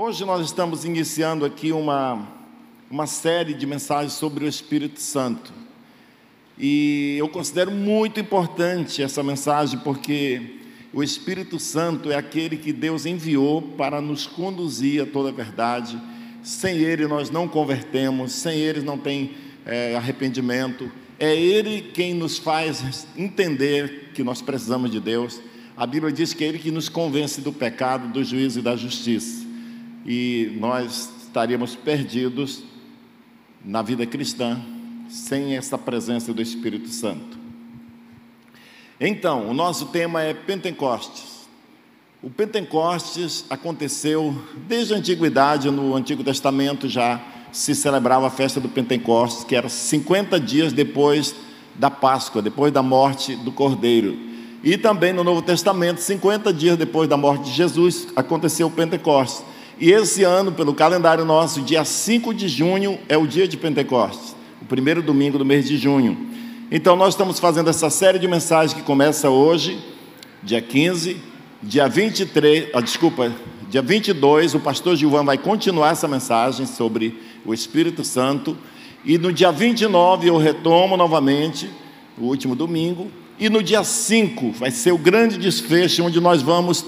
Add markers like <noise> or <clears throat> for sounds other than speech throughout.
Hoje nós estamos iniciando aqui uma, uma série de mensagens sobre o Espírito Santo. E eu considero muito importante essa mensagem porque o Espírito Santo é aquele que Deus enviou para nos conduzir a toda a verdade. Sem ele nós não convertemos, sem ele não tem é, arrependimento. É ele quem nos faz entender que nós precisamos de Deus. A Bíblia diz que é ele que nos convence do pecado, do juízo e da justiça. E nós estaríamos perdidos na vida cristã sem essa presença do Espírito Santo. Então, o nosso tema é Pentecostes. O Pentecostes aconteceu desde a antiguidade, no Antigo Testamento já se celebrava a festa do Pentecostes, que era 50 dias depois da Páscoa, depois da morte do Cordeiro. E também no Novo Testamento, 50 dias depois da morte de Jesus, aconteceu o Pentecostes. E esse ano, pelo calendário nosso, dia 5 de junho é o dia de Pentecostes, o primeiro domingo do mês de junho. Então, nós estamos fazendo essa série de mensagens que começa hoje, dia 15, dia 23, ah, desculpa, dia 22, o pastor Gilvan vai continuar essa mensagem sobre o Espírito Santo, e no dia 29 eu retomo novamente, o último domingo, e no dia 5 vai ser o grande desfecho, onde nós vamos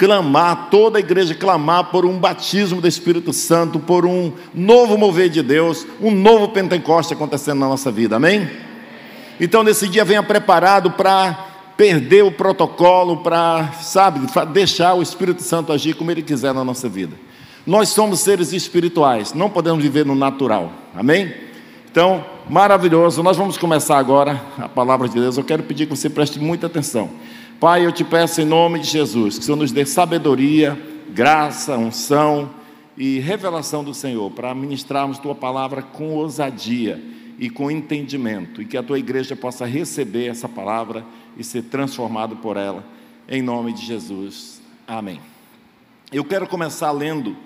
clamar, toda a igreja clamar por um batismo do Espírito Santo, por um novo mover de Deus, um novo Pentecoste acontecendo na nossa vida, amém? Então, nesse dia, venha preparado para perder o protocolo, para, sabe, deixar o Espírito Santo agir como ele quiser na nossa vida. Nós somos seres espirituais, não podemos viver no natural, amém? Então, maravilhoso, nós vamos começar agora a palavra de Deus. Eu quero pedir que você preste muita atenção. Pai, eu te peço em nome de Jesus, que o Senhor nos dê sabedoria, graça, unção e revelação do Senhor para ministrarmos tua palavra com ousadia e com entendimento, e que a tua igreja possa receber essa palavra e ser transformado por ela, em nome de Jesus. Amém. Eu quero começar lendo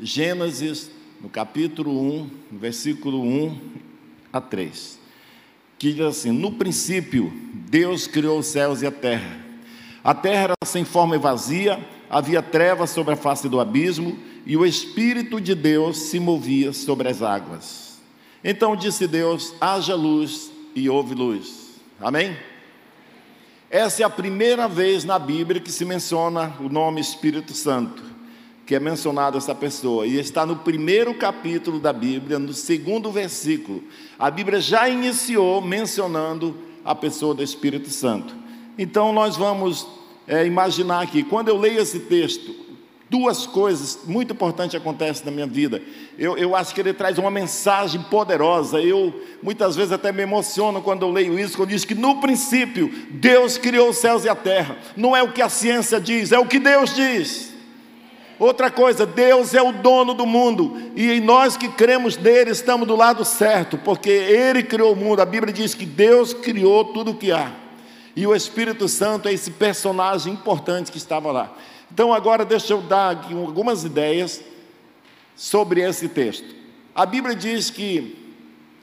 Gênesis, no capítulo 1, no versículo 1 a 3, que diz assim: No princípio, Deus criou os céus e a terra. A terra era sem forma e vazia, havia trevas sobre a face do abismo, e o Espírito de Deus se movia sobre as águas. Então disse Deus: haja luz e houve luz. Amém? Essa é a primeira vez na Bíblia que se menciona o nome Espírito Santo, que é mencionado essa pessoa, e está no primeiro capítulo da Bíblia, no segundo versículo. A Bíblia já iniciou mencionando a pessoa do Espírito Santo. Então nós vamos é, imaginar aqui, quando eu leio esse texto, Duas coisas muito importantes acontecem na minha vida. Eu, eu acho que ele traz uma mensagem poderosa. Eu muitas vezes até me emociono quando eu leio isso, quando diz que no princípio Deus criou os céus e a terra. Não é o que a ciência diz, é o que Deus diz. Outra coisa, Deus é o dono do mundo e nós que cremos nele estamos do lado certo, porque Ele criou o mundo. A Bíblia diz que Deus criou tudo o que há e o Espírito Santo é esse personagem importante que estava lá. Então, agora deixa eu dar aqui algumas ideias sobre esse texto. A Bíblia diz que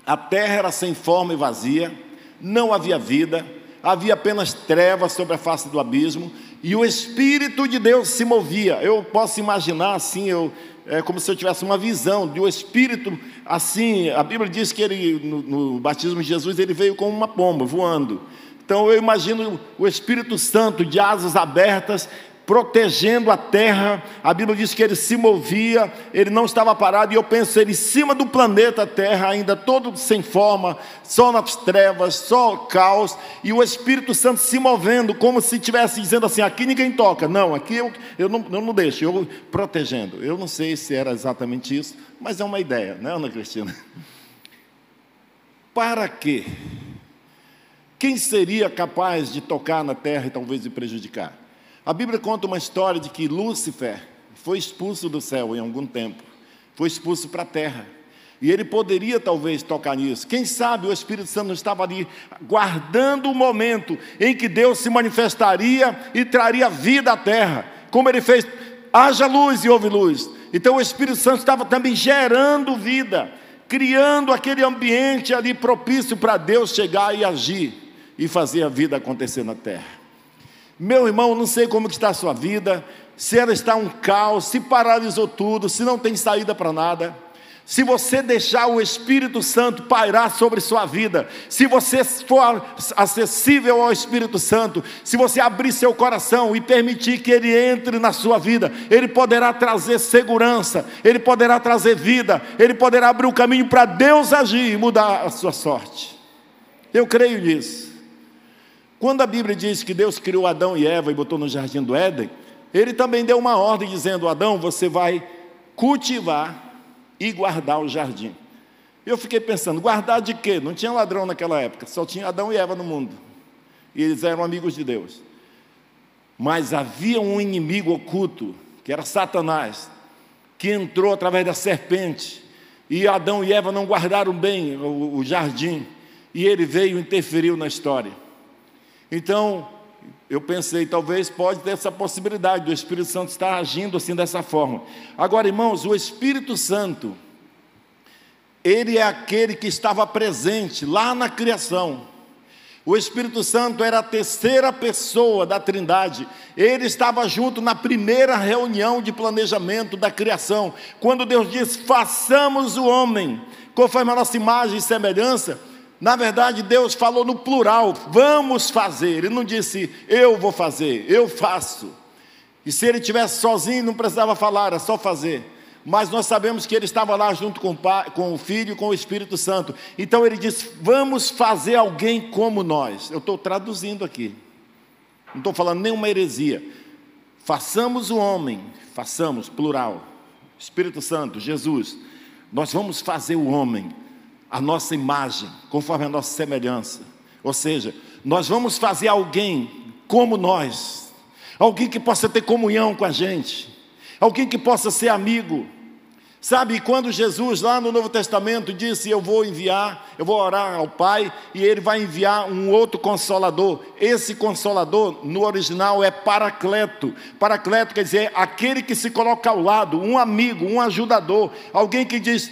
a terra era sem forma e vazia, não havia vida, havia apenas trevas sobre a face do abismo, e o Espírito de Deus se movia. Eu posso imaginar assim, eu, é como se eu tivesse uma visão de um Espírito assim. A Bíblia diz que ele, no, no batismo de Jesus, ele veio como uma pomba voando. Então eu imagino o Espírito Santo de asas abertas, protegendo a terra. A Bíblia diz que ele se movia, ele não estava parado, e eu penso ele em cima do planeta Terra, ainda todo sem forma, só nas trevas, só caos, e o Espírito Santo se movendo, como se estivesse dizendo assim: aqui ninguém toca, não, aqui eu, eu, não, eu não deixo, eu protegendo. Eu não sei se era exatamente isso, mas é uma ideia, né, Ana Cristina? Para quê? Quem seria capaz de tocar na terra e talvez de prejudicar? A Bíblia conta uma história de que Lúcifer foi expulso do céu em algum tempo, foi expulso para a terra. E ele poderia talvez tocar nisso. Quem sabe o Espírito Santo estava ali guardando o momento em que Deus se manifestaria e traria vida à terra. Como ele fez, haja luz e houve luz. Então o Espírito Santo estava também gerando vida, criando aquele ambiente ali propício para Deus chegar e agir e fazer a vida acontecer na terra. Meu irmão, não sei como está a sua vida, se ela está um caos, se paralisou tudo, se não tem saída para nada. Se você deixar o Espírito Santo pairar sobre sua vida, se você for acessível ao Espírito Santo, se você abrir seu coração e permitir que ele entre na sua vida, ele poderá trazer segurança, ele poderá trazer vida, ele poderá abrir o caminho para Deus agir e mudar a sua sorte. Eu creio nisso. Quando a Bíblia diz que Deus criou Adão e Eva e botou no jardim do Éden, ele também deu uma ordem dizendo: Adão, você vai cultivar e guardar o jardim. Eu fiquei pensando, guardar de quê? Não tinha ladrão naquela época, só tinha Adão e Eva no mundo. E eles eram amigos de Deus. Mas havia um inimigo oculto, que era Satanás, que entrou através da serpente. E Adão e Eva não guardaram bem o, jardim. E ele veio e interferiu na história. Então, eu pensei, talvez pode ter essa possibilidade do Espírito Santo estar agindo assim dessa forma. Agora, irmãos, o Espírito Santo, ele é aquele que estava presente lá na criação. O Espírito Santo era a terceira pessoa da Trindade. Ele estava junto na primeira reunião de planejamento da criação, quando Deus diz: "Façamos o homem conforme a nossa imagem e semelhança". Na verdade, Deus falou no plural, vamos fazer. Ele não disse, eu vou fazer, eu faço. E se ele tivesse sozinho, não precisava falar, era só fazer. Mas nós sabemos que ele estava lá junto com o, pai, com o Filho e com o Espírito Santo. Então ele disse: Vamos fazer alguém como nós. Eu estou traduzindo aqui. Não estou falando nenhuma heresia. Façamos o homem, façamos, plural. Espírito Santo, Jesus. Nós vamos fazer o homem a nossa imagem, conforme a nossa semelhança. Ou seja, nós vamos fazer alguém como nós, alguém que possa ter comunhão com a gente, alguém que possa ser amigo. Sabe, quando Jesus, lá no Novo Testamento, disse: Eu vou enviar, eu vou orar ao Pai, e Ele vai enviar um outro consolador. Esse consolador, no original, é paracleto. Paracleto quer dizer aquele que se coloca ao lado, um amigo, um ajudador, alguém que diz: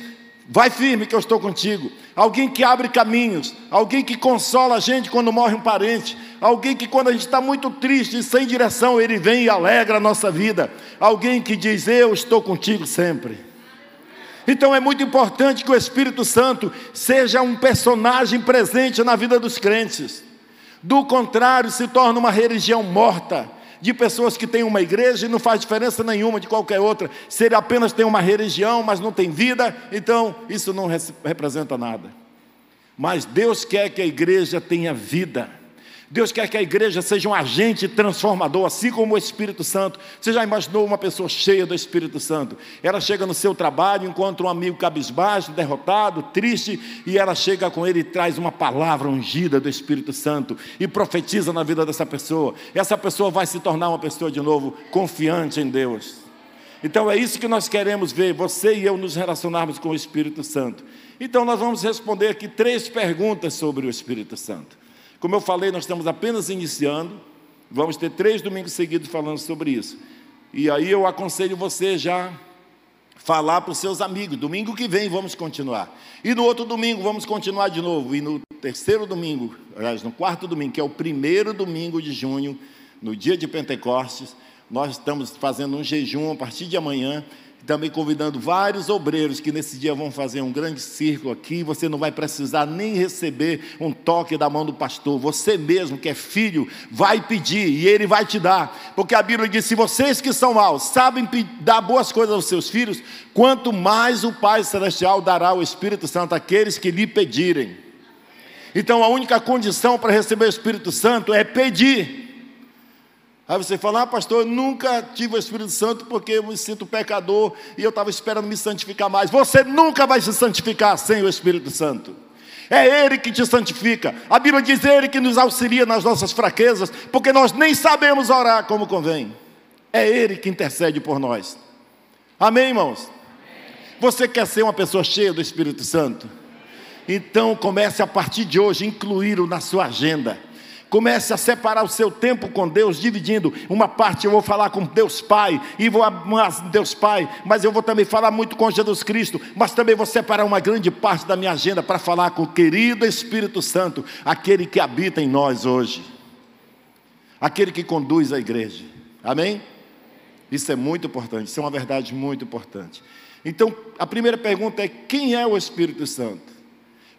Vai firme que eu estou contigo. Alguém que abre caminhos, alguém que consola a gente quando morre um parente, alguém que quando a gente está muito triste e sem direção, ele vem e alegra a nossa vida. Alguém que diz: Eu estou contigo sempre. Então é muito importante que o Espírito Santo seja um personagem presente na vida dos crentes. Do contrário, se torna uma religião morta de pessoas que têm uma igreja e não faz diferença nenhuma de qualquer outra. Se ele apenas tem uma religião, mas não tem vida, então isso não representa nada. Mas Deus quer que a igreja tenha vida. Deus quer que a igreja seja um agente transformador, assim como o Espírito Santo. Você já imaginou uma pessoa cheia do Espírito Santo? Ela chega no seu trabalho, encontra um amigo cabisbaixo, derrotado, triste, e ela chega com ele e traz uma palavra ungida do Espírito Santo e profetiza na vida dessa pessoa. Essa pessoa vai se tornar uma pessoa de novo confiante em Deus. Então é isso que nós queremos ver, você e eu nos relacionarmos com o Espírito Santo. Então nós vamos responder aqui três perguntas sobre o Espírito Santo. Como eu falei, nós estamos apenas iniciando, vamos ter três domingos seguidos falando sobre isso. E aí eu aconselho você já falar para os seus amigos. Domingo que vem vamos continuar. E no outro domingo vamos continuar de novo. E no terceiro domingo, aliás, no quarto domingo, que é o primeiro domingo de junho, no dia de Pentecostes, nós estamos fazendo um jejum a partir de amanhã também convidando vários obreiros que nesse dia vão fazer um grande círculo aqui. Você não vai precisar nem receber um toque da mão do pastor. Você mesmo, que é filho, vai pedir e ele vai te dar. Porque a Bíblia diz: se vocês que são maus sabem dar boas coisas aos seus filhos, quanto mais o Pai Celestial dará o Espírito Santo àqueles que lhe pedirem. Então a única condição para receber o Espírito Santo é pedir. Aí você fala, ah, pastor, eu nunca tive o Espírito Santo porque eu me sinto pecador e eu estava esperando me santificar mais. Você nunca vai se santificar sem o Espírito Santo. É Ele que te santifica. A Bíblia diz é Ele que nos auxilia nas nossas fraquezas, porque nós nem sabemos orar como convém. É Ele que intercede por nós. Amém, irmãos? Você quer ser uma pessoa cheia do Espírito Santo? Então comece a partir de hoje incluí-lo na sua agenda. Comece a separar o seu tempo com Deus, dividindo. Uma parte eu vou falar com Deus Pai, e vou amar Deus Pai, mas eu vou também falar muito com Jesus Cristo, mas também vou separar uma grande parte da minha agenda para falar com o querido Espírito Santo, aquele que habita em nós hoje, aquele que conduz a igreja. Amém? Isso é muito importante, isso é uma verdade muito importante. Então, a primeira pergunta é: quem é o Espírito Santo?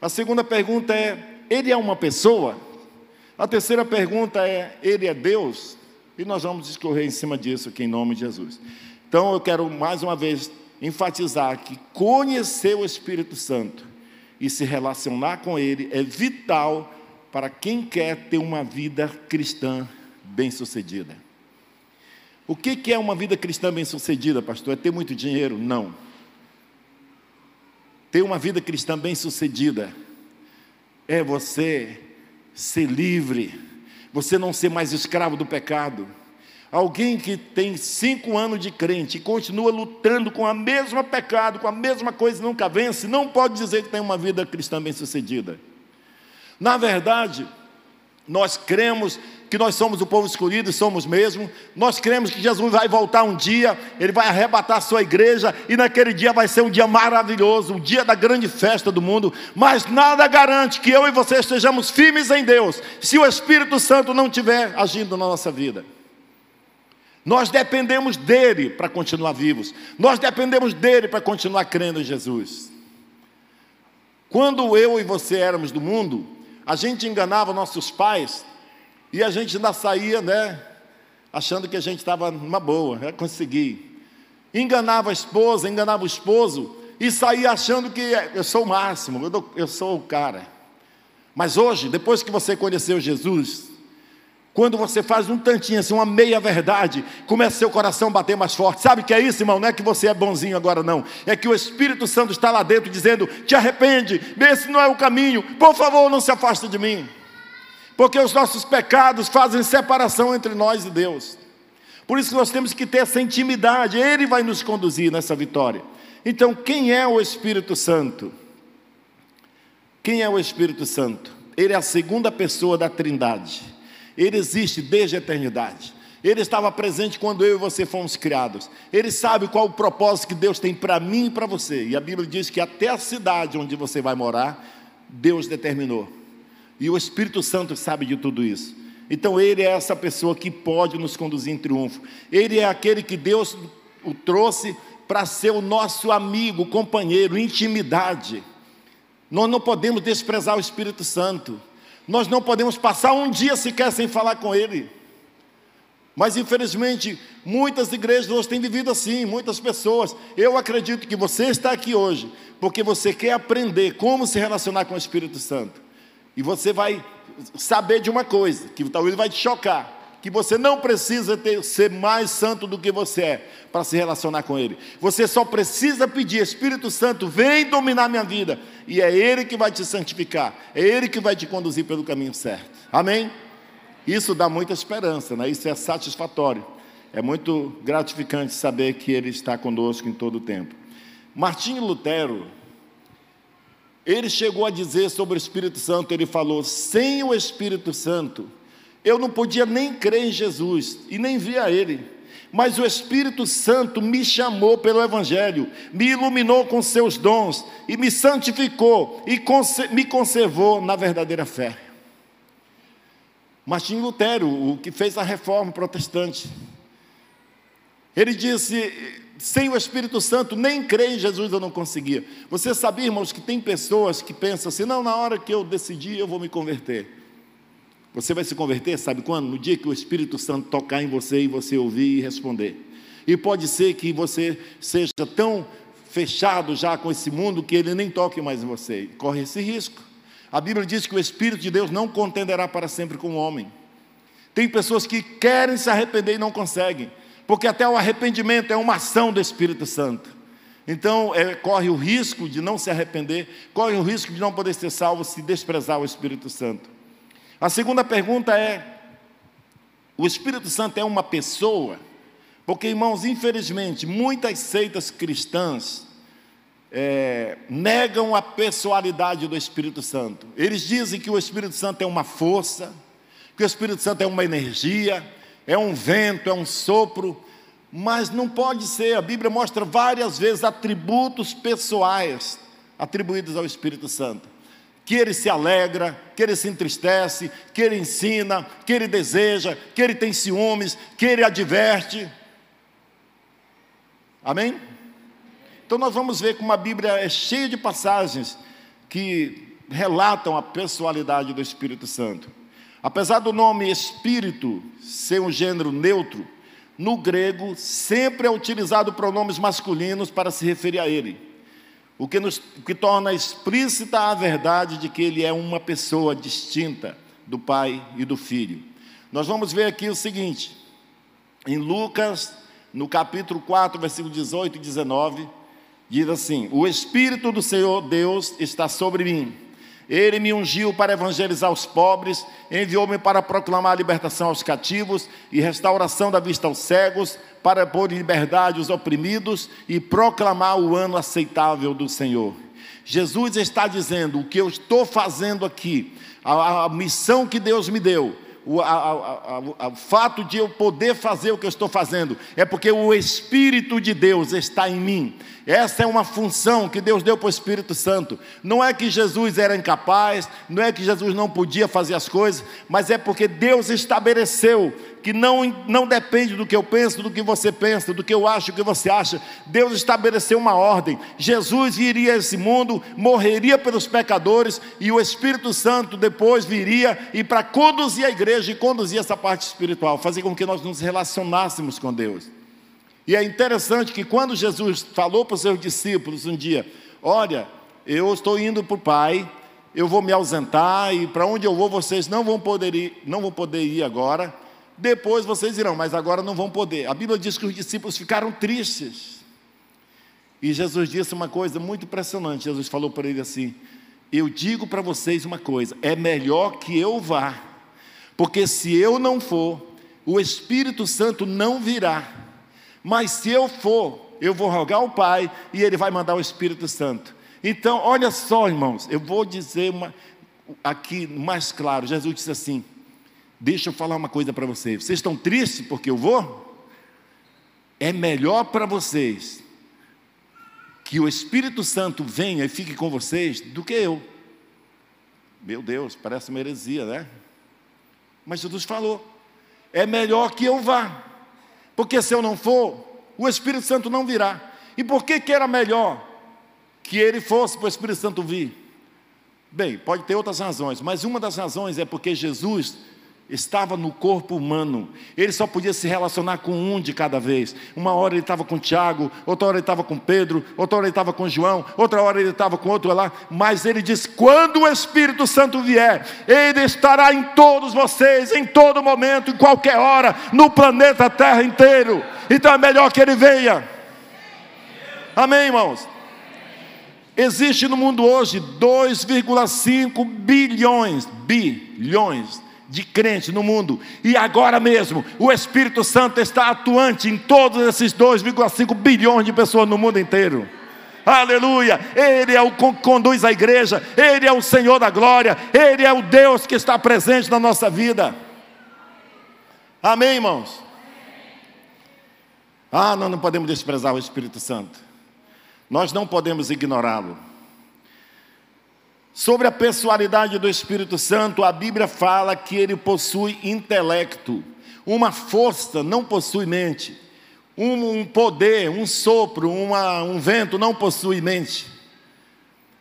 A segunda pergunta é: ele é uma pessoa? A terceira pergunta é: ele é Deus? E nós vamos discorrer em cima disso aqui em nome de Jesus. Então, eu quero mais uma vez enfatizar que conhecer o Espírito Santo e se relacionar com ele é vital para quem quer ter uma vida cristã bem-sucedida. O que é uma vida cristã bem-sucedida, pastor? É ter muito dinheiro? Não. Ter uma vida cristã bem-sucedida é você ser livre, você não ser mais escravo do pecado. Alguém que tem cinco anos de crente e continua lutando com a mesma pecado, com a mesma coisa e nunca vence, não pode dizer que tem uma vida cristã bem-sucedida. Na verdade, nós cremos que nós somos o povo escolhido somos mesmo. Nós cremos que Jesus vai voltar um dia, ele vai arrebatar a sua igreja e naquele dia vai ser um dia maravilhoso, um dia da grande festa do mundo. Mas nada garante que eu e você estejamos firmes em Deus se o Espírito Santo não estiver agindo na nossa vida. Nós dependemos dele para continuar vivos. Nós dependemos dele para continuar crendo em Jesus. Quando eu e você éramos do mundo, a gente enganava nossos pais e a gente ainda saía, né? Achando que a gente estava numa boa, é conseguir. Enganava a esposa, enganava o esposo e saía achando que eu sou o máximo, eu sou o cara. Mas hoje, depois que você conheceu Jesus, quando você faz um tantinho assim, uma meia verdade, começa seu coração a bater mais forte. Sabe o que é isso, irmão? Não é que você é bonzinho agora, não. É que o Espírito Santo está lá dentro dizendo: te arrepende, esse não é o caminho, por favor, não se afaste de mim porque os nossos pecados fazem separação entre nós e Deus. Por isso nós temos que ter essa intimidade, Ele vai nos conduzir nessa vitória. Então, quem é o Espírito Santo? Quem é o Espírito Santo? Ele é a segunda pessoa da Trindade. Ele existe desde a eternidade. Ele estava presente quando eu e você fomos criados. Ele sabe qual o propósito que Deus tem para mim e para você. E a Bíblia diz que até a cidade onde você vai morar, Deus determinou. E o Espírito Santo sabe de tudo isso. Então ele é essa pessoa que pode nos conduzir em triunfo. Ele é aquele que Deus o trouxe para ser o nosso amigo, companheiro, intimidade. Nós não podemos desprezar o Espírito Santo. Nós não podemos passar um dia sequer sem falar com ele. Mas infelizmente, muitas igrejas hoje têm vivido assim, muitas pessoas. Eu acredito que você está aqui hoje porque você quer aprender como se relacionar com o Espírito Santo. E você vai saber de uma coisa, que talvez vai te chocar, que você não precisa ter, ser mais santo do que você é para se relacionar com Ele. Você só precisa pedir, Espírito Santo, vem dominar minha vida. E é Ele que vai te santificar, é Ele que vai te conduzir pelo caminho certo. Amém? Isso dá muita esperança, né? isso é satisfatório. É muito gratificante saber que Ele está conosco em todo o tempo. Martinho Lutero, ele chegou a dizer sobre o Espírito Santo, ele falou: sem o Espírito Santo, eu não podia nem crer em Jesus e nem via Ele. Mas o Espírito Santo me chamou pelo Evangelho, me iluminou com seus dons e me santificou e me conservou na verdadeira fé. Martim Lutero, o que fez a reforma protestante, ele disse: sem o Espírito Santo, nem crer em Jesus eu não conseguia. Você sabia, irmãos, que tem pessoas que pensam assim: não, na hora que eu decidir, eu vou me converter. Você vai se converter, sabe quando? No dia que o Espírito Santo tocar em você e você ouvir e responder. E pode ser que você seja tão fechado já com esse mundo que ele nem toque mais em você. Corre esse risco. A Bíblia diz que o Espírito de Deus não contenderá para sempre com o homem. Tem pessoas que querem se arrepender e não conseguem porque até o arrependimento é uma ação do Espírito Santo. Então, é, corre o risco de não se arrepender, corre o risco de não poder ser salvo se desprezar o Espírito Santo. A segunda pergunta é: o Espírito Santo é uma pessoa? Porque, irmãos, infelizmente, muitas seitas cristãs é, negam a pessoalidade do Espírito Santo. Eles dizem que o Espírito Santo é uma força, que o Espírito Santo é uma energia, é um vento, é um sopro, mas não pode ser. A Bíblia mostra várias vezes atributos pessoais atribuídos ao Espírito Santo. Que ele se alegra, que ele se entristece, que ele ensina, que ele deseja, que ele tem ciúmes, que ele adverte. Amém? Então nós vamos ver como a Bíblia é cheia de passagens que relatam a pessoalidade do Espírito Santo. Apesar do nome Espírito ser um gênero neutro, no grego sempre é utilizado pronomes masculinos para se referir a ele, o que, nos, que torna explícita a verdade de que ele é uma pessoa distinta do Pai e do Filho. Nós vamos ver aqui o seguinte, em Lucas, no capítulo 4, versículo 18 e 19, diz assim: O Espírito do Senhor Deus está sobre mim ele me ungiu para evangelizar os pobres, enviou-me para proclamar a libertação aos cativos e restauração da vista aos cegos, para pôr em liberdade os oprimidos e proclamar o ano aceitável do Senhor. Jesus está dizendo: o que eu estou fazendo aqui, a, a missão que Deus me deu, o, a, a, o, fato de eu poder fazer o que eu estou fazendo, é porque o Espírito de Deus está em mim. Essa é uma função que Deus deu para o Espírito Santo. Não é que Jesus era incapaz, não é que Jesus não podia fazer as coisas, mas é porque Deus estabeleceu que não, não depende do que eu penso, do que você pensa, do que eu acho, do que você acha. Deus estabeleceu uma ordem. Jesus viria a esse mundo, morreria pelos pecadores, e o Espírito Santo depois viria e para conduzir a igreja e conduzir essa parte espiritual, fazer com que nós nos relacionássemos com Deus. E é interessante que quando Jesus falou para os seus discípulos um dia: Olha, eu estou indo para o Pai, eu vou me ausentar e para onde eu vou vocês não vão poder ir, não vão poder ir agora. Depois vocês irão, mas agora não vão poder. A Bíblia diz que os discípulos ficaram tristes. E Jesus disse uma coisa muito impressionante. Jesus falou para ele assim: Eu digo para vocês uma coisa, é melhor que eu vá, porque se eu não for, o Espírito Santo não virá. Mas se eu for, eu vou rogar ao Pai e Ele vai mandar o Espírito Santo. Então, olha só, irmãos, eu vou dizer uma, aqui mais claro. Jesus disse assim: Deixa eu falar uma coisa para vocês. Vocês estão tristes porque eu vou? É melhor para vocês que o Espírito Santo venha e fique com vocês do que eu. Meu Deus, parece uma heresia, né? Mas Jesus falou: é melhor que eu vá. Porque se eu não for, o Espírito Santo não virá. E por que, que era melhor que ele fosse para o Espírito Santo vir? Bem, pode ter outras razões, mas uma das razões é porque Jesus estava no corpo humano. Ele só podia se relacionar com um de cada vez. Uma hora ele estava com Tiago, outra hora ele estava com Pedro, outra hora ele estava com João, outra hora ele estava com outro lá. Mas ele diz: quando o Espírito Santo vier, ele estará em todos vocês, em todo momento, em qualquer hora, no planeta Terra inteiro. Então é melhor que ele venha. Amém, irmãos? Existe no mundo hoje 2,5 bilhões, bilhões de crentes no mundo. E agora mesmo, o Espírito Santo está atuante em todos esses 2,5 bilhões de pessoas no mundo inteiro. Aleluia! Ele é o que conduz a igreja, Ele é o Senhor da glória, Ele é o Deus que está presente na nossa vida. Amém, irmãos? Ah, nós não podemos desprezar o Espírito Santo, nós não podemos ignorá-lo. Sobre a personalidade do Espírito Santo, a Bíblia fala que ele possui intelecto, uma força, não possui mente, um, um poder, um sopro, uma, um vento, não possui mente.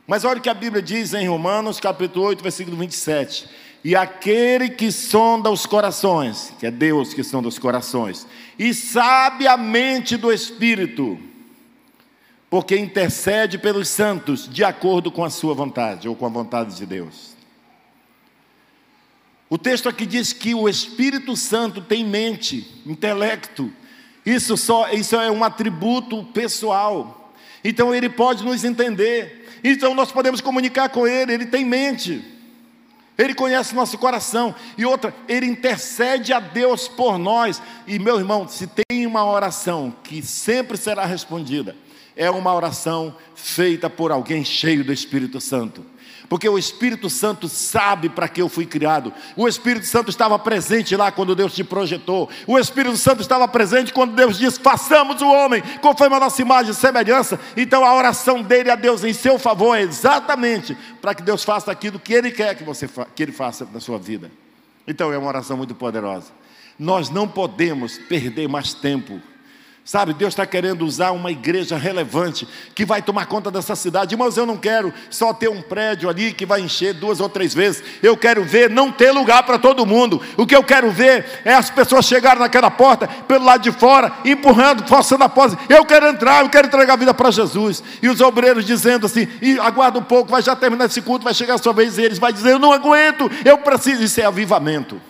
Mas olha o que a Bíblia diz em Romanos, capítulo 8, versículo 27. E aquele que sonda os corações, que é Deus que sonda os corações, e sabe a mente do Espírito, porque intercede pelos santos de acordo com a sua vontade ou com a vontade de Deus. O texto aqui diz que o Espírito Santo tem mente, intelecto. Isso só isso é um atributo pessoal. Então ele pode nos entender. Então nós podemos comunicar com ele, ele tem mente. Ele conhece nosso coração. E outra, ele intercede a Deus por nós. E meu irmão, se tem uma oração que sempre será respondida, é uma oração feita por alguém cheio do Espírito Santo. Porque o Espírito Santo sabe para que eu fui criado. O Espírito Santo estava presente lá quando Deus te projetou. O Espírito Santo estava presente quando Deus disse: façamos o homem conforme a nossa imagem e semelhança. Então a oração dele a Deus em seu favor é exatamente para que Deus faça aquilo que Ele quer que, você que Ele faça na sua vida. Então é uma oração muito poderosa. Nós não podemos perder mais tempo Sabe, Deus está querendo usar uma igreja relevante que vai tomar conta dessa cidade. Irmãos, eu não quero só ter um prédio ali que vai encher duas ou três vezes. Eu quero ver não ter lugar para todo mundo. O que eu quero ver é as pessoas chegarem naquela porta pelo lado de fora, empurrando, forçando a porta. Eu quero entrar, eu quero entregar a vida para Jesus. E os obreiros dizendo assim: e aguarda um pouco, vai já terminar esse culto, vai chegar a sua vez. E eles vão dizer: Eu não aguento, eu preciso. Isso é avivamento.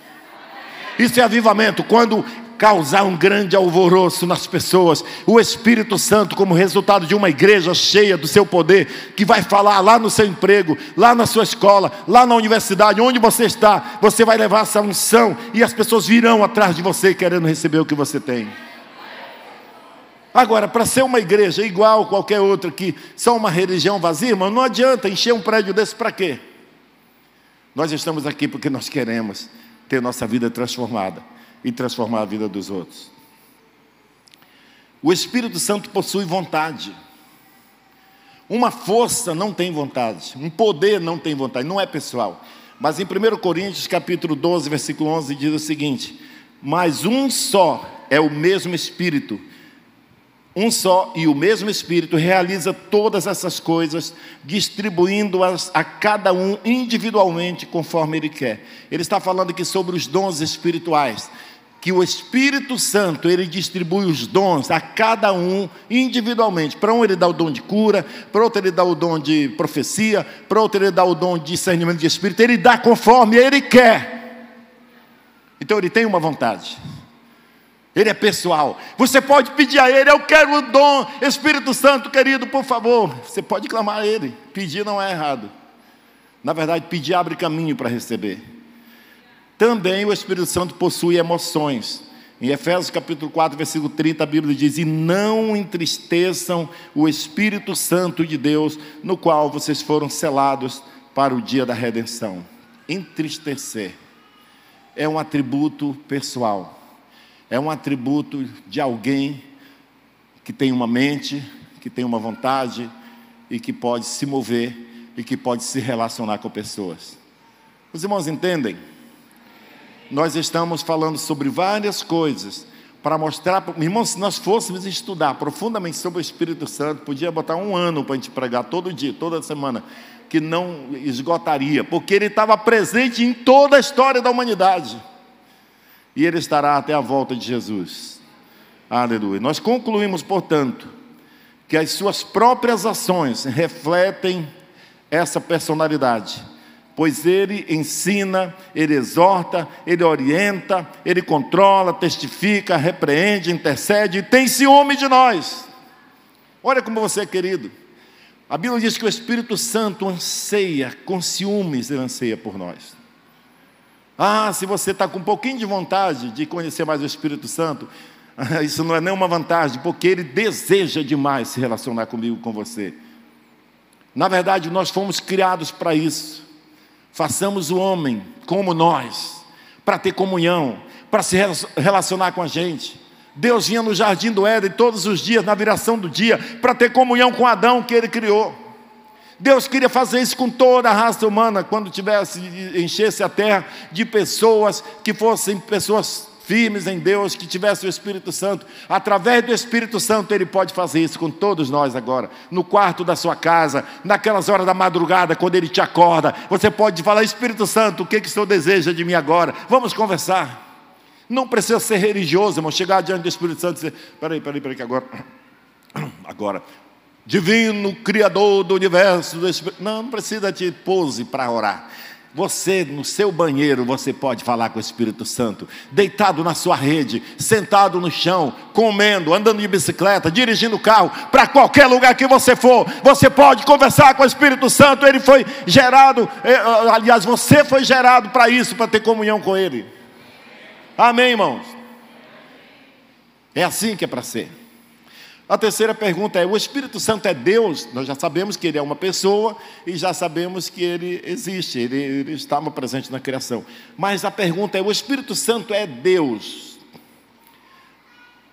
Isso é avivamento. Quando causar um grande alvoroço nas pessoas. O Espírito Santo, como resultado de uma igreja cheia do seu poder, que vai falar lá no seu emprego, lá na sua escola, lá na universidade, onde você está, você vai levar essa unção e as pessoas virão atrás de você querendo receber o que você tem. Agora, para ser uma igreja igual qualquer outra, que só uma religião vazia, irmão, não adianta encher um prédio desse para quê? Nós estamos aqui porque nós queremos ter nossa vida transformada e transformar a vida dos outros. O Espírito Santo possui vontade. Uma força não tem vontade, um poder não tem vontade, não é pessoal. Mas em 1 Coríntios, capítulo 12, versículo 11, diz o seguinte: Mas um só é o mesmo Espírito, um só e o mesmo Espírito realiza todas essas coisas, distribuindo-as a cada um individualmente conforme ele quer. Ele está falando aqui sobre os dons espirituais que o Espírito Santo ele distribui os dons a cada um individualmente. Para um ele dá o dom de cura, para outro ele dá o dom de profecia, para outro ele dá o dom de discernimento de espírito. Ele dá conforme ele quer. Então ele tem uma vontade. Ele é pessoal. Você pode pedir a ele, eu quero o dom, Espírito Santo, querido, por favor. Você pode clamar a ele. Pedir não é errado. Na verdade, pedir abre caminho para receber. Também o Espírito Santo possui emoções. Em Efésios capítulo 4, versículo 30, a Bíblia diz: E não entristeçam o Espírito Santo de Deus, no qual vocês foram selados para o dia da redenção. Entristecer é um atributo pessoal, é um atributo de alguém que tem uma mente, que tem uma vontade e que pode se mover e que pode se relacionar com pessoas. Os irmãos entendem? Nós estamos falando sobre várias coisas para mostrar, irmãos, se nós fôssemos estudar profundamente sobre o Espírito Santo, podia botar um ano para a gente pregar todo dia, toda semana, que não esgotaria, porque ele estava presente em toda a história da humanidade e ele estará até a volta de Jesus. Aleluia. Nós concluímos, portanto, que as suas próprias ações refletem essa personalidade pois ele ensina, ele exorta, ele orienta, ele controla, testifica, repreende, intercede e tem ciúme de nós. Olha como você é querido. A Bíblia diz que o Espírito Santo anseia, com ciúmes ele anseia por nós. Ah, se você está com um pouquinho de vontade de conhecer mais o Espírito Santo, <laughs> isso não é nenhuma vantagem, porque ele deseja demais se relacionar comigo, com você. Na verdade, nós fomos criados para isso. Façamos o homem como nós, para ter comunhão, para se relacionar com a gente. Deus vinha no jardim do Éden todos os dias, na viração do dia, para ter comunhão com Adão que ele criou. Deus queria fazer isso com toda a raça humana, quando tivesse, enchesse a terra de pessoas que fossem pessoas firmes em Deus, que tivesse o Espírito Santo. Através do Espírito Santo, Ele pode fazer isso com todos nós agora. No quarto da sua casa, naquelas horas da madrugada, quando Ele te acorda, você pode falar: Espírito Santo, o que, que o Senhor deseja de mim agora? Vamos conversar. Não precisa ser religioso, irmão. Chegar diante do Espírito Santo e dizer: peraí, peraí, peraí, que agora. <clears throat> Agora. Divino Criador do universo, do Espírito. Não, não precisa de pose para orar. Você, no seu banheiro, você pode falar com o Espírito Santo, deitado na sua rede, sentado no chão, comendo, andando de bicicleta, dirigindo o carro, para qualquer lugar que você for, você pode conversar com o Espírito Santo. Ele foi gerado, eh, aliás, você foi gerado para isso, para ter comunhão com Ele. Amém, irmãos? É assim que é para ser. A terceira pergunta é: o Espírito Santo é Deus? Nós já sabemos que ele é uma pessoa e já sabemos que ele existe, ele, ele estava presente na criação. Mas a pergunta é: o Espírito Santo é Deus?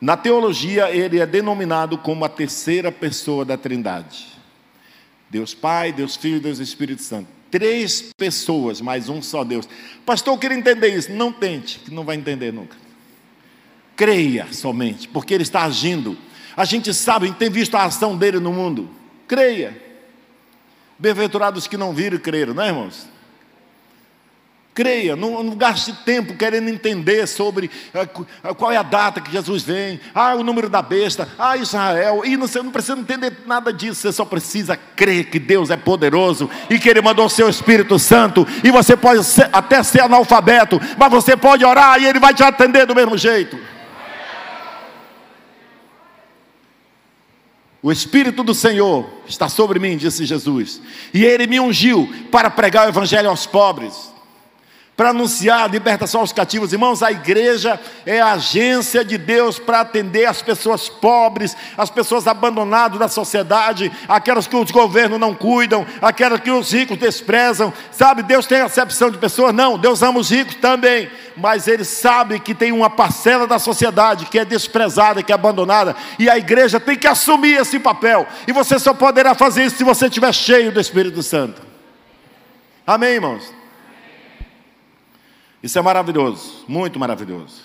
Na teologia, ele é denominado como a terceira pessoa da Trindade: Deus Pai, Deus Filho, Deus Espírito Santo. Três pessoas, mas um só Deus. Pastor, eu queria entender isso. Não tente, que não vai entender nunca. creia somente, porque Ele está agindo. A gente sabe, a gente tem visto a ação dele no mundo. Creia. Bem-aventurados que não viram e creram, não é, irmãos? Creia, não, não, gaste tempo querendo entender sobre uh, qual é a data que Jesus vem, ah, o número da besta, ah, Israel, e você não precisa entender nada disso, você só precisa crer que Deus é poderoso e que Ele mandou o seu Espírito Santo, e você pode ser, até ser analfabeto, mas você pode orar e Ele vai te atender do mesmo jeito. O Espírito do Senhor está sobre mim, disse Jesus, e Ele me ungiu para pregar o Evangelho aos pobres para anunciar a libertação aos cativos. Irmãos, a igreja é a agência de Deus para atender as pessoas pobres, as pessoas abandonadas da sociedade, aquelas que os governos não cuidam, aquelas que os ricos desprezam. Sabe, Deus tem acepção de pessoas? Não, Deus ama os ricos também, mas Ele sabe que tem uma parcela da sociedade que é desprezada, que é abandonada, e a igreja tem que assumir esse papel, e você só poderá fazer isso se você estiver cheio do Espírito Santo. Amém, irmãos? Isso é maravilhoso, muito maravilhoso.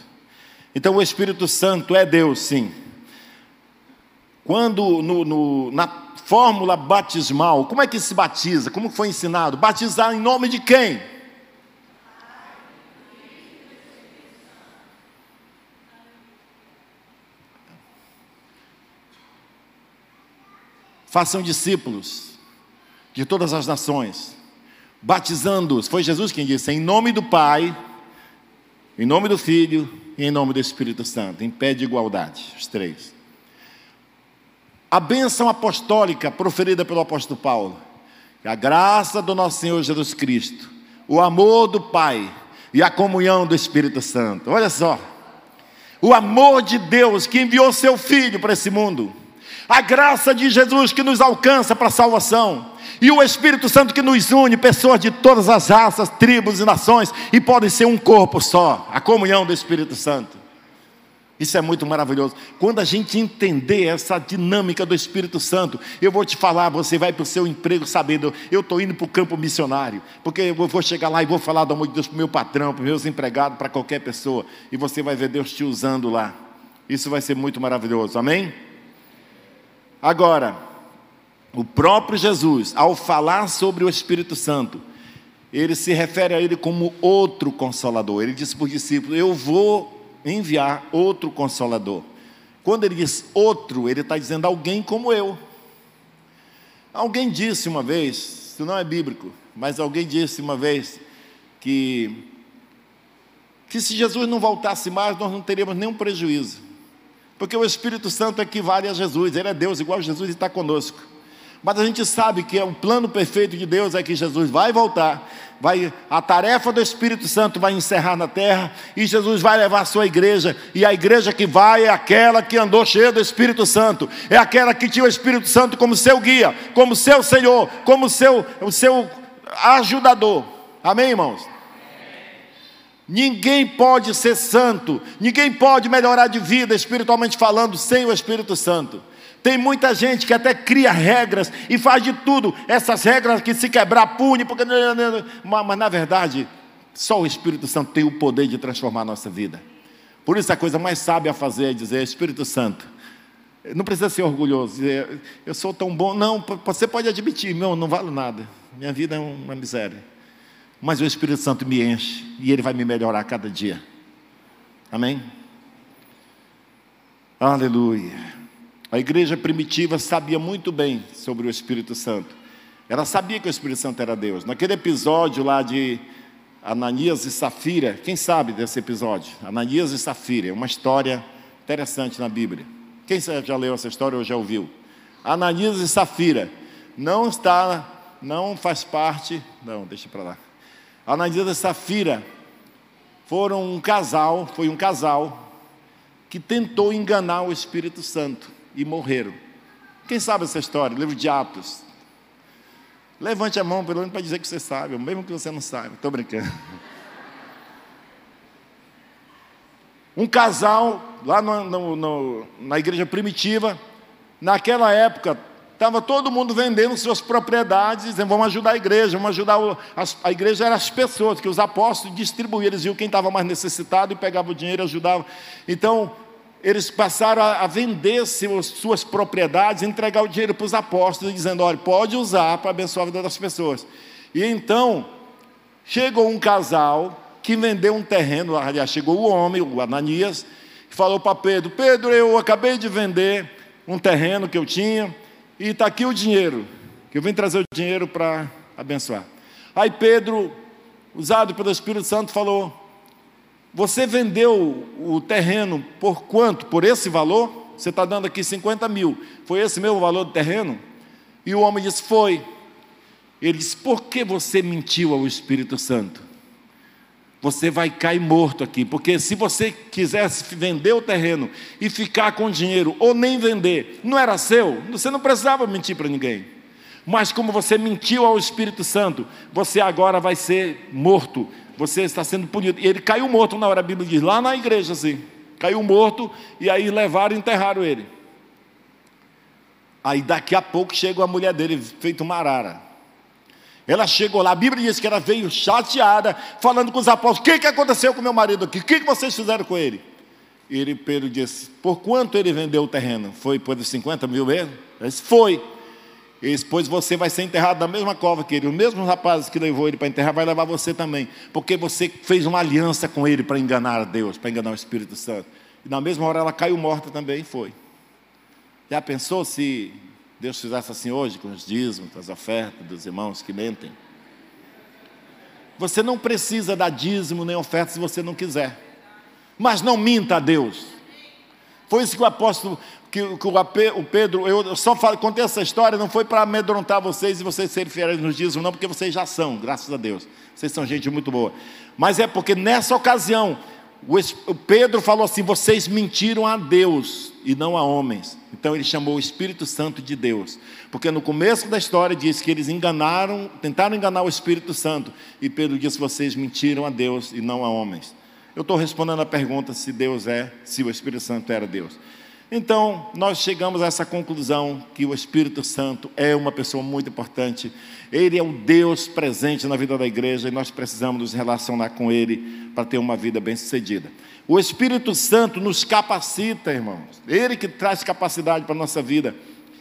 Então o Espírito Santo é Deus, sim. Quando no, no, na fórmula batismal, como é que se batiza? Como foi ensinado? Batizar em nome de quem? Façam discípulos de todas as nações, batizando-os. Foi Jesus quem disse: em nome do Pai, em nome do Filho e em nome do Espírito Santo, em pé de igualdade, os três. A bênção apostólica proferida pelo apóstolo Paulo, a graça do nosso Senhor Jesus Cristo, o amor do Pai e a comunhão do Espírito Santo. Olha só, o amor de Deus que enviou seu Filho para esse mundo, a graça de Jesus que nos alcança para a salvação, e o Espírito Santo que nos une, pessoas de todas as raças, tribos e nações, e podem ser um corpo só, a comunhão do Espírito Santo. Isso é muito maravilhoso. Quando a gente entender essa dinâmica do Espírito Santo, eu vou te falar, você vai para o seu emprego sabendo, eu estou indo para o campo missionário, porque eu vou chegar lá e vou falar do amor de Deus para o meu patrão, para os meus empregados, para qualquer pessoa, e você vai ver Deus te usando lá. Isso vai ser muito maravilhoso, amém? Agora, o próprio Jesus, ao falar sobre o Espírito Santo, ele se refere a ele como outro consolador. Ele disse para os discípulos: Eu vou enviar outro consolador. Quando ele diz outro, ele está dizendo alguém como eu. Alguém disse uma vez, isso não é bíblico, mas alguém disse uma vez que, que se Jesus não voltasse mais, nós não teríamos nenhum prejuízo. Porque o Espírito Santo equivale a Jesus, ele é Deus, igual Jesus e está conosco. Mas a gente sabe que é o plano perfeito de Deus é que Jesus vai voltar, vai a tarefa do Espírito Santo vai encerrar na terra e Jesus vai levar a sua igreja e a igreja que vai é aquela que andou cheia do Espírito Santo, é aquela que tinha o Espírito Santo como seu guia, como seu Senhor, como seu o seu ajudador. Amém, irmãos. Ninguém pode ser santo, ninguém pode melhorar de vida espiritualmente falando sem o Espírito Santo. Tem muita gente que até cria regras e faz de tudo, essas regras que se quebrar pune, porque mas na verdade, só o Espírito Santo tem o poder de transformar a nossa vida. Por isso a coisa mais sábia a fazer é dizer, Espírito Santo, não precisa ser orgulhoso, dizer, eu sou tão bom. Não, você pode admitir, meu, não vale nada. Minha vida é uma miséria. Mas o Espírito Santo me enche e ele vai me melhorar a cada dia. Amém? Aleluia. A igreja primitiva sabia muito bem sobre o Espírito Santo. Ela sabia que o Espírito Santo era Deus. Naquele episódio lá de Ananias e Safira, quem sabe desse episódio? Ananias e Safira, é uma história interessante na Bíblia. Quem já leu essa história ou já ouviu? Ananias e Safira não está, não faz parte, não, deixa para lá. Ananias e Safira foram um casal, foi um casal que tentou enganar o Espírito Santo e morreram. Quem sabe essa história? Livro de Atos. Levante a mão, pelo menos para dizer que você sabe, mesmo que você não saiba. Estou brincando. Um casal, lá no, no, no, na igreja primitiva, naquela época, estava todo mundo vendendo suas propriedades, dizendo, vamos ajudar a igreja, vamos ajudar o, a, igreja eram as pessoas, que os apóstolos distribuíam, eles viam quem estava mais necessitado e pegava o dinheiro e ajudava. Então, eles passaram a vender suas propriedades, entregar o dinheiro para os apóstolos, dizendo: olha, pode usar para abençoar a vida das pessoas. E então, chegou um casal que vendeu um terreno, aliás, chegou o homem, o Ananias, e falou para Pedro: Pedro, eu acabei de vender um terreno que eu tinha, e está aqui o dinheiro, que eu vim trazer o dinheiro para abençoar. Aí Pedro, usado pelo Espírito Santo, falou: você vendeu o terreno por quanto? Por esse valor? Você está dando aqui 50 mil. Foi esse mesmo valor do terreno? E o homem disse: Foi. Ele disse: Por que você mentiu ao Espírito Santo? Você vai cair morto aqui, porque se você quisesse vender o terreno e ficar com o dinheiro, ou nem vender, não era seu, você não precisava mentir para ninguém. Mas como você mentiu ao Espírito Santo, você agora vai ser morto, você está sendo punido. E ele caiu morto na hora, a Bíblia diz, lá na igreja, assim. Caiu morto, e aí levaram e enterraram ele. Aí daqui a pouco chegou a mulher dele, feito uma arara. Ela chegou lá, a Bíblia diz que ela veio chateada, falando com os apóstolos: O que, que aconteceu com meu marido aqui? O que, que vocês fizeram com ele? Ele, Pedro disse: Por quanto ele vendeu o terreno? Foi por 50 mil mesmo? Ele disse: Foi. E depois você vai ser enterrado na mesma cova que ele. Os mesmos rapazes que levou ele para enterrar vai levar você também. Porque você fez uma aliança com ele para enganar Deus, para enganar o Espírito Santo. E na mesma hora ela caiu morta também e foi. Já pensou se Deus fizesse assim hoje com os dízimos, com as ofertas dos irmãos que mentem? Você não precisa dar dízimo nem oferta se você não quiser. Mas não minta a Deus. Foi isso que o apóstolo que, que o, Pedro, eu só falei, contei essa história, não foi para amedrontar vocês e vocês serem fiéis nos dias, não, porque vocês já são, graças a Deus. Vocês são gente muito boa. Mas é porque nessa ocasião, o, Pedro falou assim: vocês mentiram a Deus e não a homens. Então ele chamou o Espírito Santo de Deus. Porque no começo da história diz que eles enganaram, tentaram enganar o Espírito Santo. E Pedro disse: vocês mentiram a Deus e não a homens. Eu estou respondendo a pergunta se Deus é, se o Espírito Santo era Deus. Então, nós chegamos a essa conclusão que o Espírito Santo é uma pessoa muito importante. Ele é o Deus presente na vida da igreja e nós precisamos nos relacionar com Ele para ter uma vida bem-sucedida. O Espírito Santo nos capacita, irmãos. Ele que traz capacidade para a nossa vida.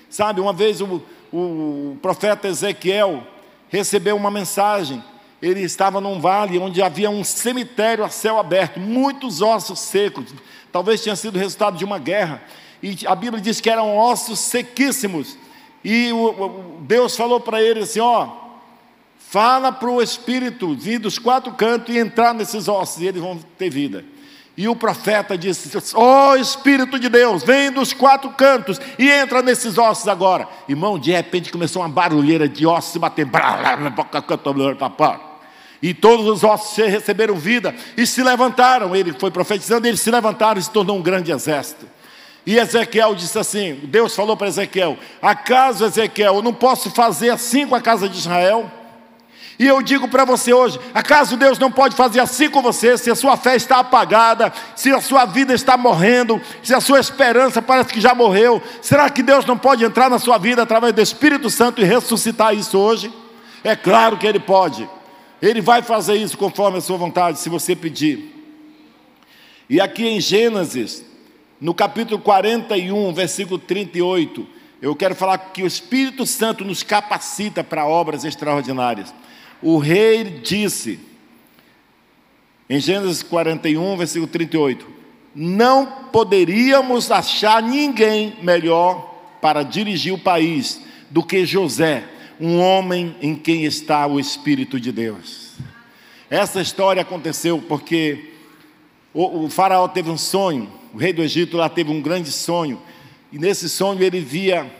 Sabe, uma vez o, o profeta Ezequiel recebeu uma mensagem. Ele estava num vale onde havia um cemitério a céu aberto, muitos ossos secos talvez tenha sido resultado de uma guerra. E a Bíblia diz que eram ossos sequíssimos. E o, o Deus falou para ele assim: ó, fala para o Espírito vir dos quatro cantos e entrar nesses ossos, e eles vão ter vida. E o profeta disse: Ó oh, Espírito de Deus, vem dos quatro cantos e entra nesses ossos agora. Irmão, de repente começou uma barulheira de ossos se batendo. E todos os ossos receberam vida e se levantaram. Ele foi profetizando, eles se levantaram e se tornou um grande exército. E Ezequiel disse assim: Deus falou para Ezequiel: Acaso, Ezequiel, eu não posso fazer assim com a casa de Israel? E eu digo para você hoje: acaso Deus não pode fazer assim com você, se a sua fé está apagada, se a sua vida está morrendo, se a sua esperança parece que já morreu? Será que Deus não pode entrar na sua vida através do Espírito Santo e ressuscitar isso hoje? É claro que Ele pode. Ele vai fazer isso conforme a sua vontade, se você pedir. E aqui em Gênesis, no capítulo 41, versículo 38, eu quero falar que o Espírito Santo nos capacita para obras extraordinárias. O rei disse, em Gênesis 41, versículo 38, não poderíamos achar ninguém melhor para dirigir o país do que José, um homem em quem está o Espírito de Deus. Essa história aconteceu porque o, o, faraó teve um sonho, o rei do Egito lá teve um grande sonho, e nesse sonho ele via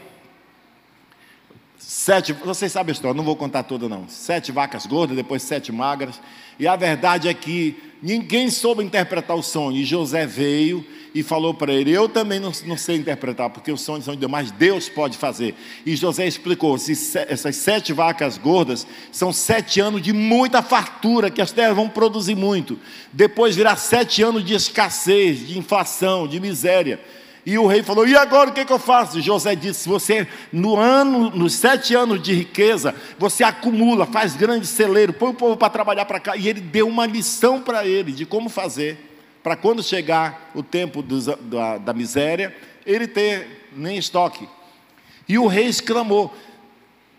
sete, vocês sabem a história, não vou contar toda não, sete vacas gordas, depois sete magras, e a verdade é que ninguém soube interpretar o sonho, e José veio e falou para ele: Eu também não, não, sei interpretar, porque os sonhos são de Deus, mas Deus pode fazer. E José explicou: essas sete vacas gordas são sete anos de muita fartura, que as terras vão produzir muito. Depois virá sete anos de escassez, de inflação, de miséria. E o rei falou: E agora o que, que eu faço? José disse: Você, no ano, nos sete anos de riqueza, você acumula, faz grande celeiro, põe o povo para trabalhar para cá. E ele deu uma lição para ele de como fazer para quando chegar o tempo da, da miséria, ele ter nem estoque. E o rei exclamou: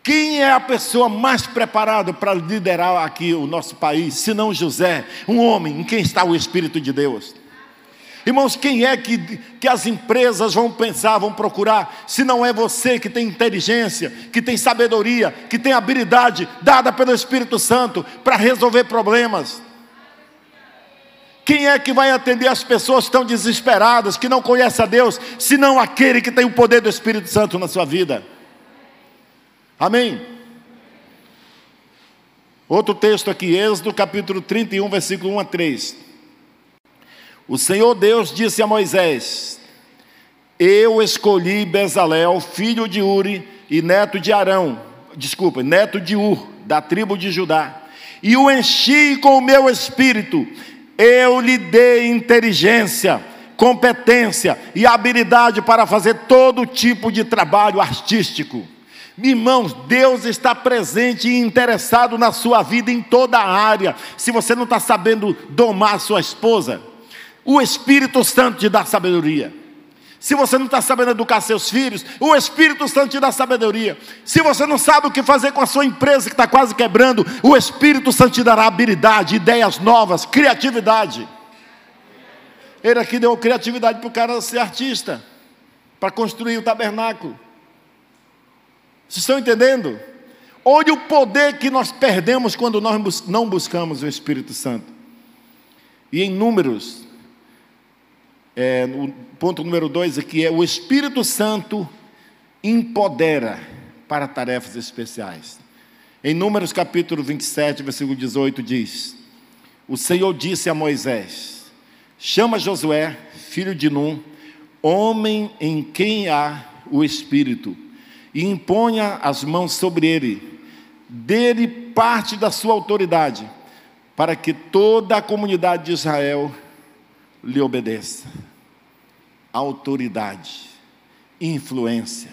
quem é a pessoa mais preparada para liderar aqui o nosso país, se não José, um homem em quem está o Espírito de Deus? Irmãos, quem é que, que as empresas vão pensar, vão procurar, se não é você que tem inteligência, que tem sabedoria, que tem habilidade dada pelo Espírito Santo para resolver problemas? Quem é que vai atender as pessoas que estão desesperadas, que não conhecem a Deus, se não aquele que tem o poder do Espírito Santo na sua vida? Amém? Outro texto aqui, Êxodo capítulo 31, versículo 1 a 3. O Senhor Deus disse a Moisés: Eu escolhi Bezalel, filho de Uri e neto de Arão, desculpa, neto de Ur, da tribo de Judá, e o enchi com o meu espírito. Eu lhe dei inteligência, competência e habilidade para fazer todo tipo de trabalho artístico Irmãos, Deus está presente e interessado na sua vida em toda a área. Se você não está sabendo domar sua esposa, o Espírito Santo te dá sabedoria. Se você não está sabendo educar seus filhos, o Espírito Santo te dá sabedoria. Se você não sabe o que fazer com a sua empresa que está quase quebrando, o Espírito Santo te dará habilidade, ideias novas, criatividade. Ele aqui deu criatividade para o cara ser artista, para construir o tabernáculo. Vocês estão entendendo? Olha o poder que nós perdemos quando nós não buscamos o Espírito Santo. E em Números, é, o ponto número dois aqui é: o Espírito Santo empodera para tarefas especiais. Em Números capítulo 27, versículo 18, diz: O Senhor disse a Moisés: Chama Josué, filho de Num, homem em quem há o Espírito e imponha as mãos sobre ele, dele parte da sua autoridade, para que toda a comunidade de Israel lhe obedeça. Autoridade, influência.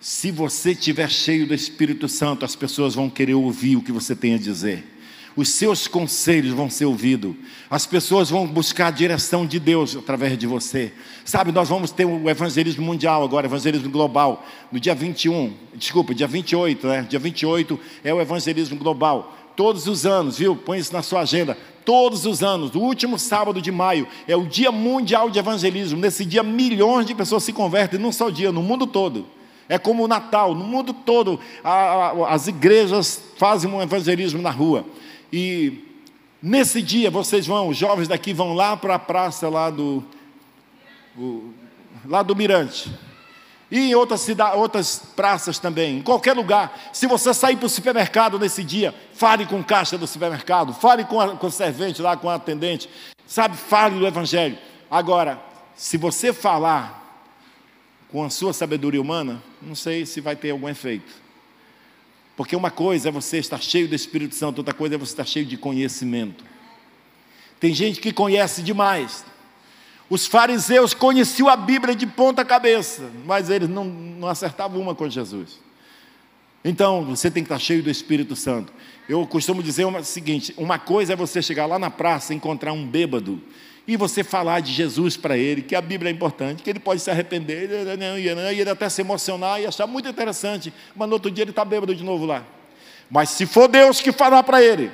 Se você estiver cheio do Espírito Santo, as pessoas vão querer ouvir o que você tem a dizer os seus conselhos vão ser ouvidos, as pessoas vão buscar a direção de Deus através de você. Sabe, nós vamos ter o evangelismo mundial agora, evangelismo global, no dia 21, desculpa, dia 28, né? Dia 28 é o evangelismo global. Todos os anos, viu? Põe isso na sua agenda. Todos os anos, o último sábado de maio, é o dia mundial de evangelismo. Nesse dia, milhões de pessoas se convertem num só dia, no mundo todo. É como o Natal, no mundo todo, a, a, as igrejas fazem um evangelismo na rua. E nesse dia vocês vão, os jovens daqui vão lá para a praça lá do, o, lá do Mirante. E em outras, cidades, outras praças também, em qualquer lugar. Se você sair para o supermercado nesse dia, fale com o caixa do supermercado, fale com, a, com o servente lá, com a atendente, sabe, fale do Evangelho. Agora, se você falar com a sua sabedoria humana, não sei se vai ter algum efeito. Porque uma coisa é você estar cheio do Espírito Santo, outra coisa é você estar cheio de conhecimento. Tem gente que conhece demais. Os fariseus conheciam a Bíblia de ponta cabeça, mas eles não, não acertavam uma com Jesus. Então, você tem que estar cheio do Espírito Santo. Eu costumo dizer o seguinte: uma coisa é você chegar lá na praça e encontrar um bêbado e você falar de Jesus para ele, que a Bíblia é importante, que ele pode se arrepender, e ele até se emocionar e achar muito interessante, mas no outro dia ele está bêbado de novo lá. Mas se for Deus que falar para ele,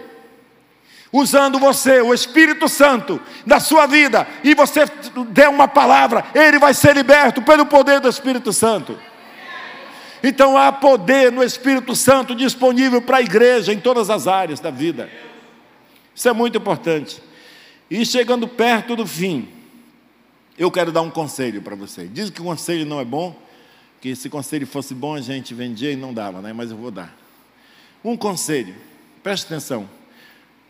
usando você, o Espírito Santo, da sua vida, e você der uma palavra, ele vai ser liberto pelo poder do Espírito Santo. Então há poder no Espírito Santo disponível para a igreja em todas as áreas da vida. Isso é muito importante. E chegando perto do fim, eu quero dar um conselho para você. Dizem que o conselho não é bom, que se conselho fosse bom a gente vendia e não dava, né? mas eu vou dar. Um conselho, preste atenção.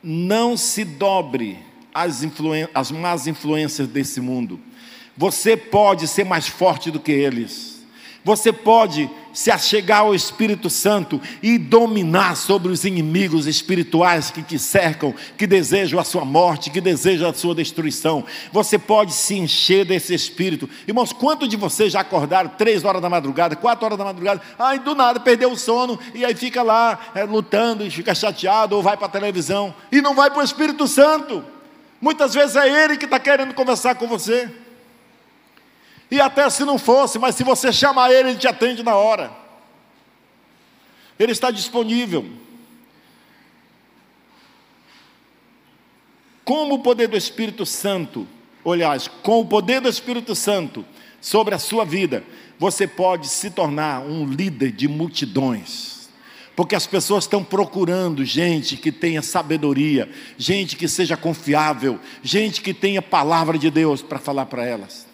Não se dobre às, às más influências desse mundo. Você pode ser mais forte do que eles. Você pode se achegar ao Espírito Santo e dominar sobre os inimigos espirituais que te cercam, que desejam a sua morte, que desejam a sua destruição. Você pode se encher desse Espírito. Irmãos, quantos de vocês já acordaram três horas da madrugada, quatro horas da madrugada, ai, do nada perdeu o sono e aí fica lá é, lutando e fica chateado ou vai para a televisão e não vai para o Espírito Santo? Muitas vezes é Ele que está querendo conversar com você. E até se não fosse, mas se você chamar Ele, Ele te atende na hora. Ele está disponível. Como o poder do Espírito Santo, aliás, com o poder do Espírito Santo sobre a sua vida, você pode se tornar um líder de multidões. Porque as pessoas estão procurando gente que tenha sabedoria, gente que seja confiável, gente que tenha palavra de Deus para falar para elas.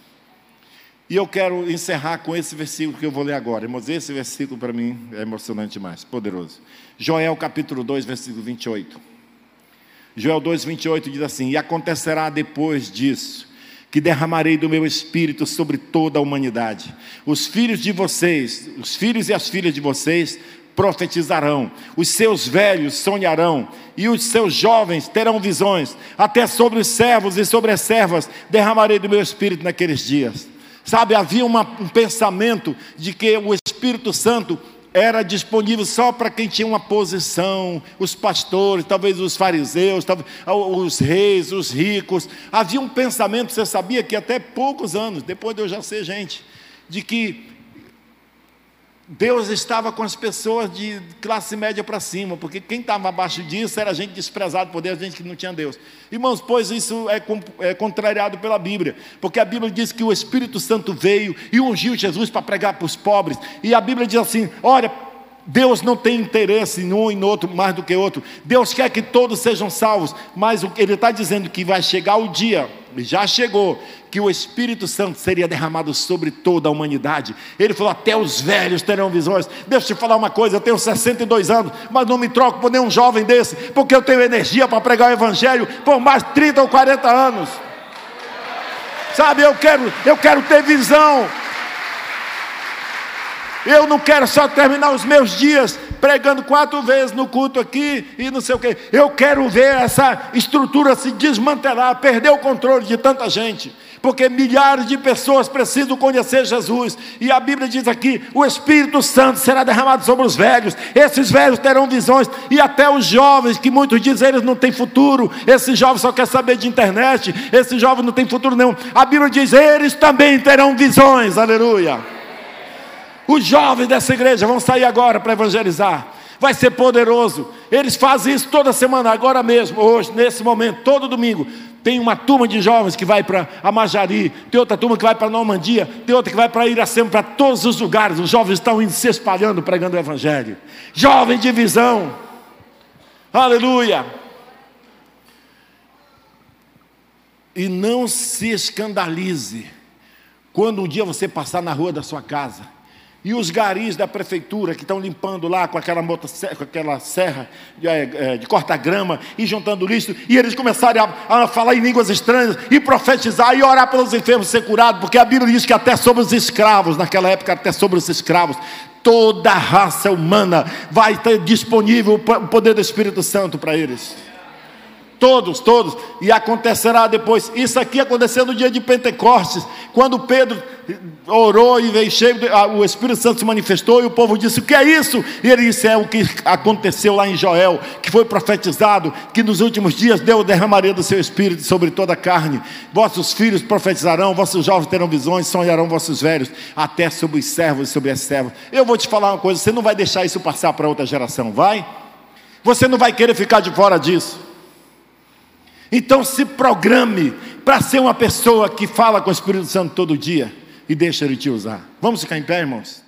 E eu quero encerrar com esse versículo que eu vou ler agora. Irmãos, esse versículo para mim é emocionante demais, poderoso. Joel capítulo 2, versículo 28. Joel 2, 28 diz assim: E acontecerá depois disso que derramarei do meu espírito sobre toda a humanidade. Os filhos de vocês, os filhos e as filhas de vocês profetizarão, os seus velhos sonharão, e os seus jovens terão visões, até sobre os servos e sobre as servas derramarei do meu espírito naqueles dias. Sabe, havia uma, um pensamento de que o Espírito Santo era disponível só para quem tinha uma posição, os pastores, talvez os fariseus, talvez, os reis, os ricos. Havia um pensamento, você sabia que até poucos anos, depois de eu já ser gente, de que Deus estava com as pessoas de classe média para cima, porque quem estava abaixo disso era gente desprezada por Deus, gente que não tinha Deus. Irmãos, pois isso é, é contrariado pela Bíblia, porque a Bíblia diz que o Espírito Santo veio e ungiu Jesus para pregar para os pobres, e a Bíblia diz assim: olha, Deus não tem interesse em um e no outro mais do que outro. Deus quer que todos sejam salvos, mas Ele está dizendo que vai chegar o dia, já chegou, que o Espírito Santo seria derramado sobre toda a humanidade. Ele falou: até os velhos terão visões. Deixa eu te falar uma coisa: eu tenho 62 anos, mas não me troco por nenhum jovem desse, porque eu tenho energia para pregar o Evangelho por mais 30 ou 40 anos. Sabe, eu quero, eu quero ter visão. Eu não quero só terminar os meus dias pregando quatro vezes no culto aqui e não sei o quê. Eu quero ver essa estrutura se desmantelar, perder o controle de tanta gente. Porque milhares de pessoas precisam conhecer Jesus. E a Bíblia diz aqui: o Espírito Santo será derramado sobre os velhos. Esses velhos terão visões. E até os jovens, que muitos dizem eles não têm futuro. Esse jovem só quer saber de internet. Esse jovem não tem futuro nenhum. A Bíblia diz: eles também terão visões. Aleluia. Os jovens dessa igreja vão sair agora para evangelizar. Vai ser poderoso. Eles fazem isso toda semana, agora mesmo, hoje, nesse momento, todo domingo. Tem uma turma de jovens que vai para Amajari, tem outra turma que vai para Normandia, tem outra que vai para Iracema, para todos os lugares. Os jovens estão indo se espalhando, pregando o Evangelho. Jovem de visão. Aleluia. E não se escandalize quando um dia você passar na rua da sua casa e os garis da prefeitura que estão limpando lá com aquela, com aquela serra de, é, é, de corta-grama e juntando lixo, e eles começarem a, a, falar em línguas estranhas e profetizar e orar pelos enfermos ser curados, porque a Bíblia diz que até sobre os escravos, naquela época, até sobre os escravos, toda a raça humana vai ter disponível o poder do Espírito Santo para eles. Todos, todos. E acontecerá depois. Isso aqui aconteceu no dia de Pentecostes, quando Pedro orou e veio cheio, o Espírito Santo se manifestou e o povo disse: O que é isso? E ele disse: É o que aconteceu lá em Joel, que foi profetizado, que nos últimos dias Deus derramaria do seu Espírito sobre toda a carne. Vossos filhos profetizarão, vossos jovens terão visões, sonharão vossos velhos, até sobre os servos e sobre as servas. Eu vou te falar uma coisa: você não vai deixar isso passar para outra geração, vai? Você não vai querer ficar de fora disso. Então se programe para ser uma pessoa que fala com o Espírito Santo todo dia e deixa ele te usar. Vamos ficar em pé, irmãos?